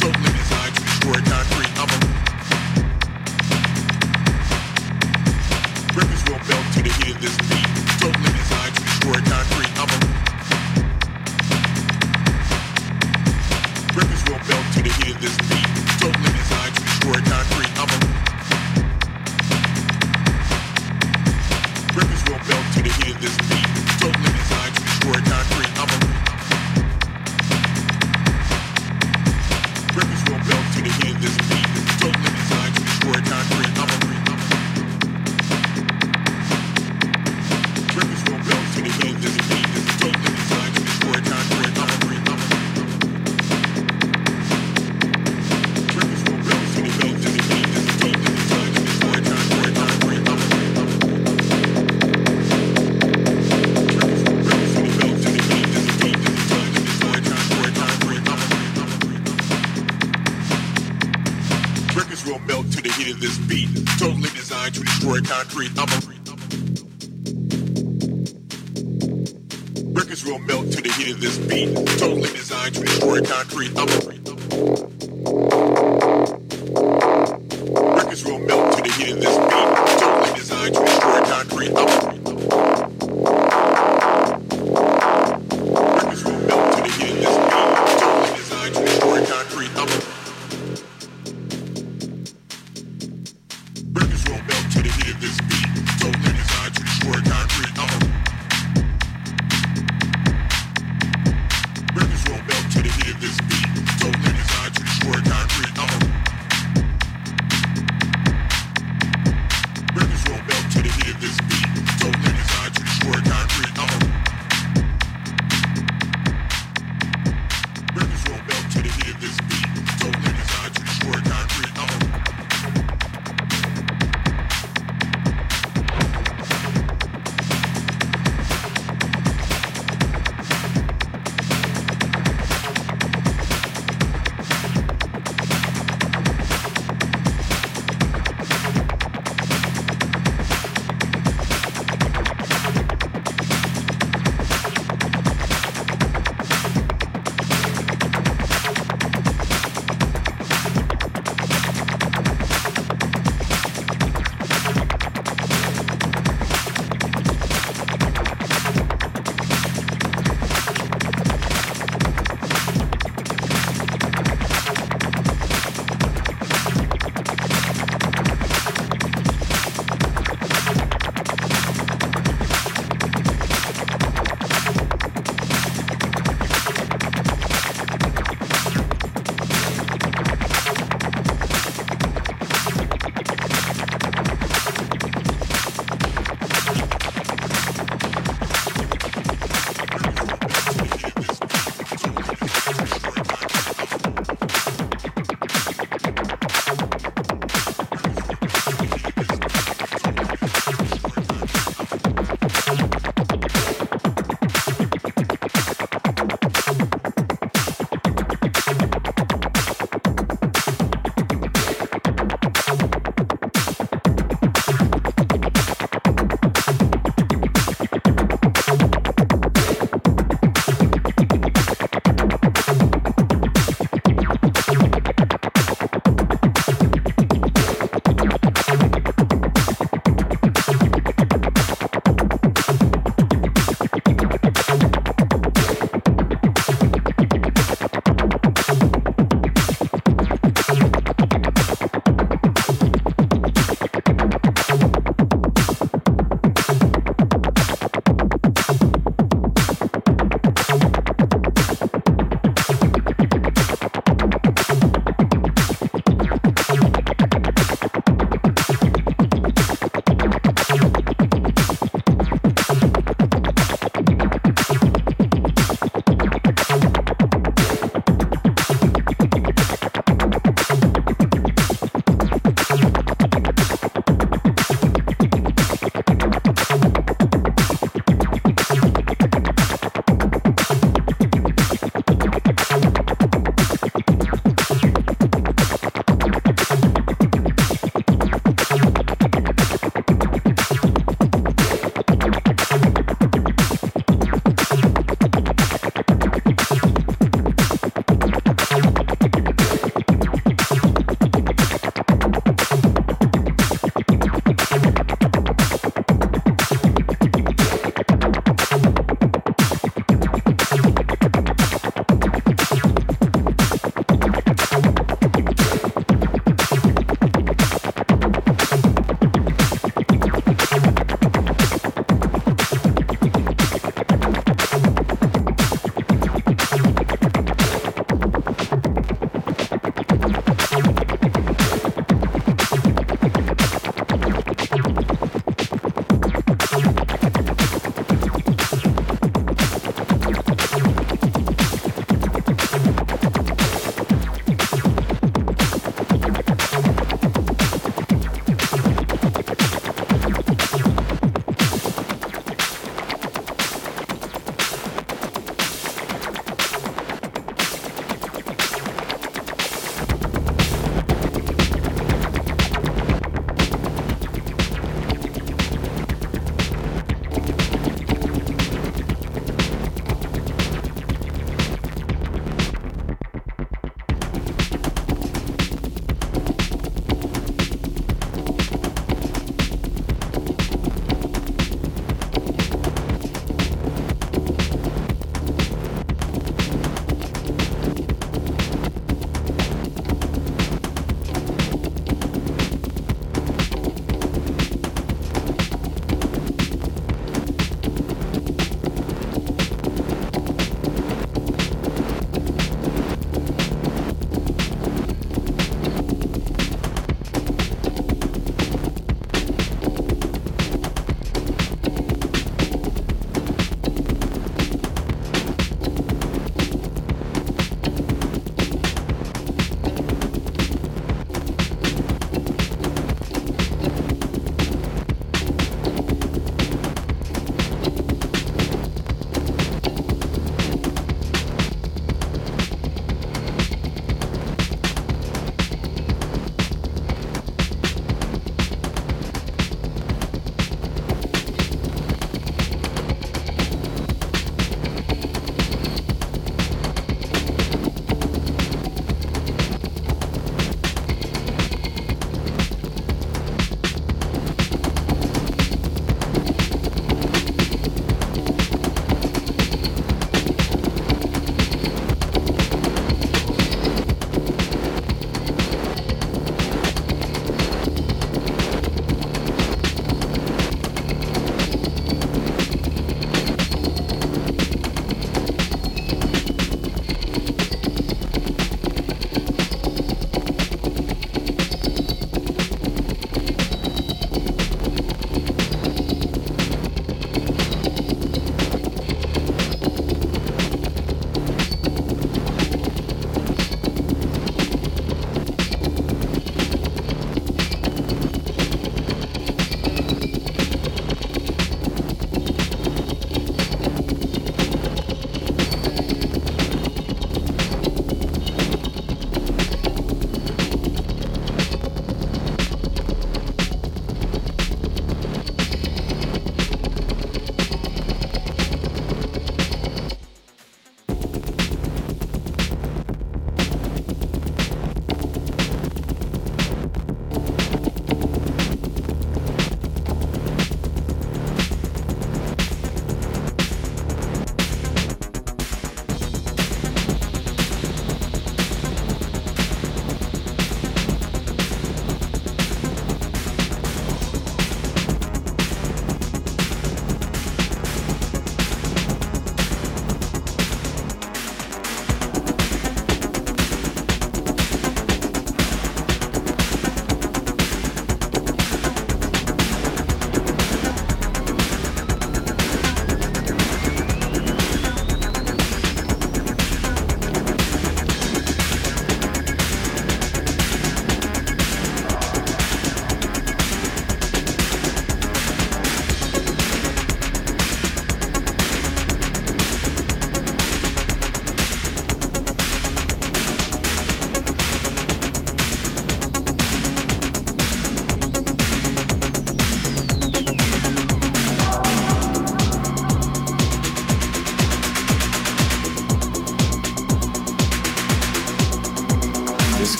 Don't live his lives destroyed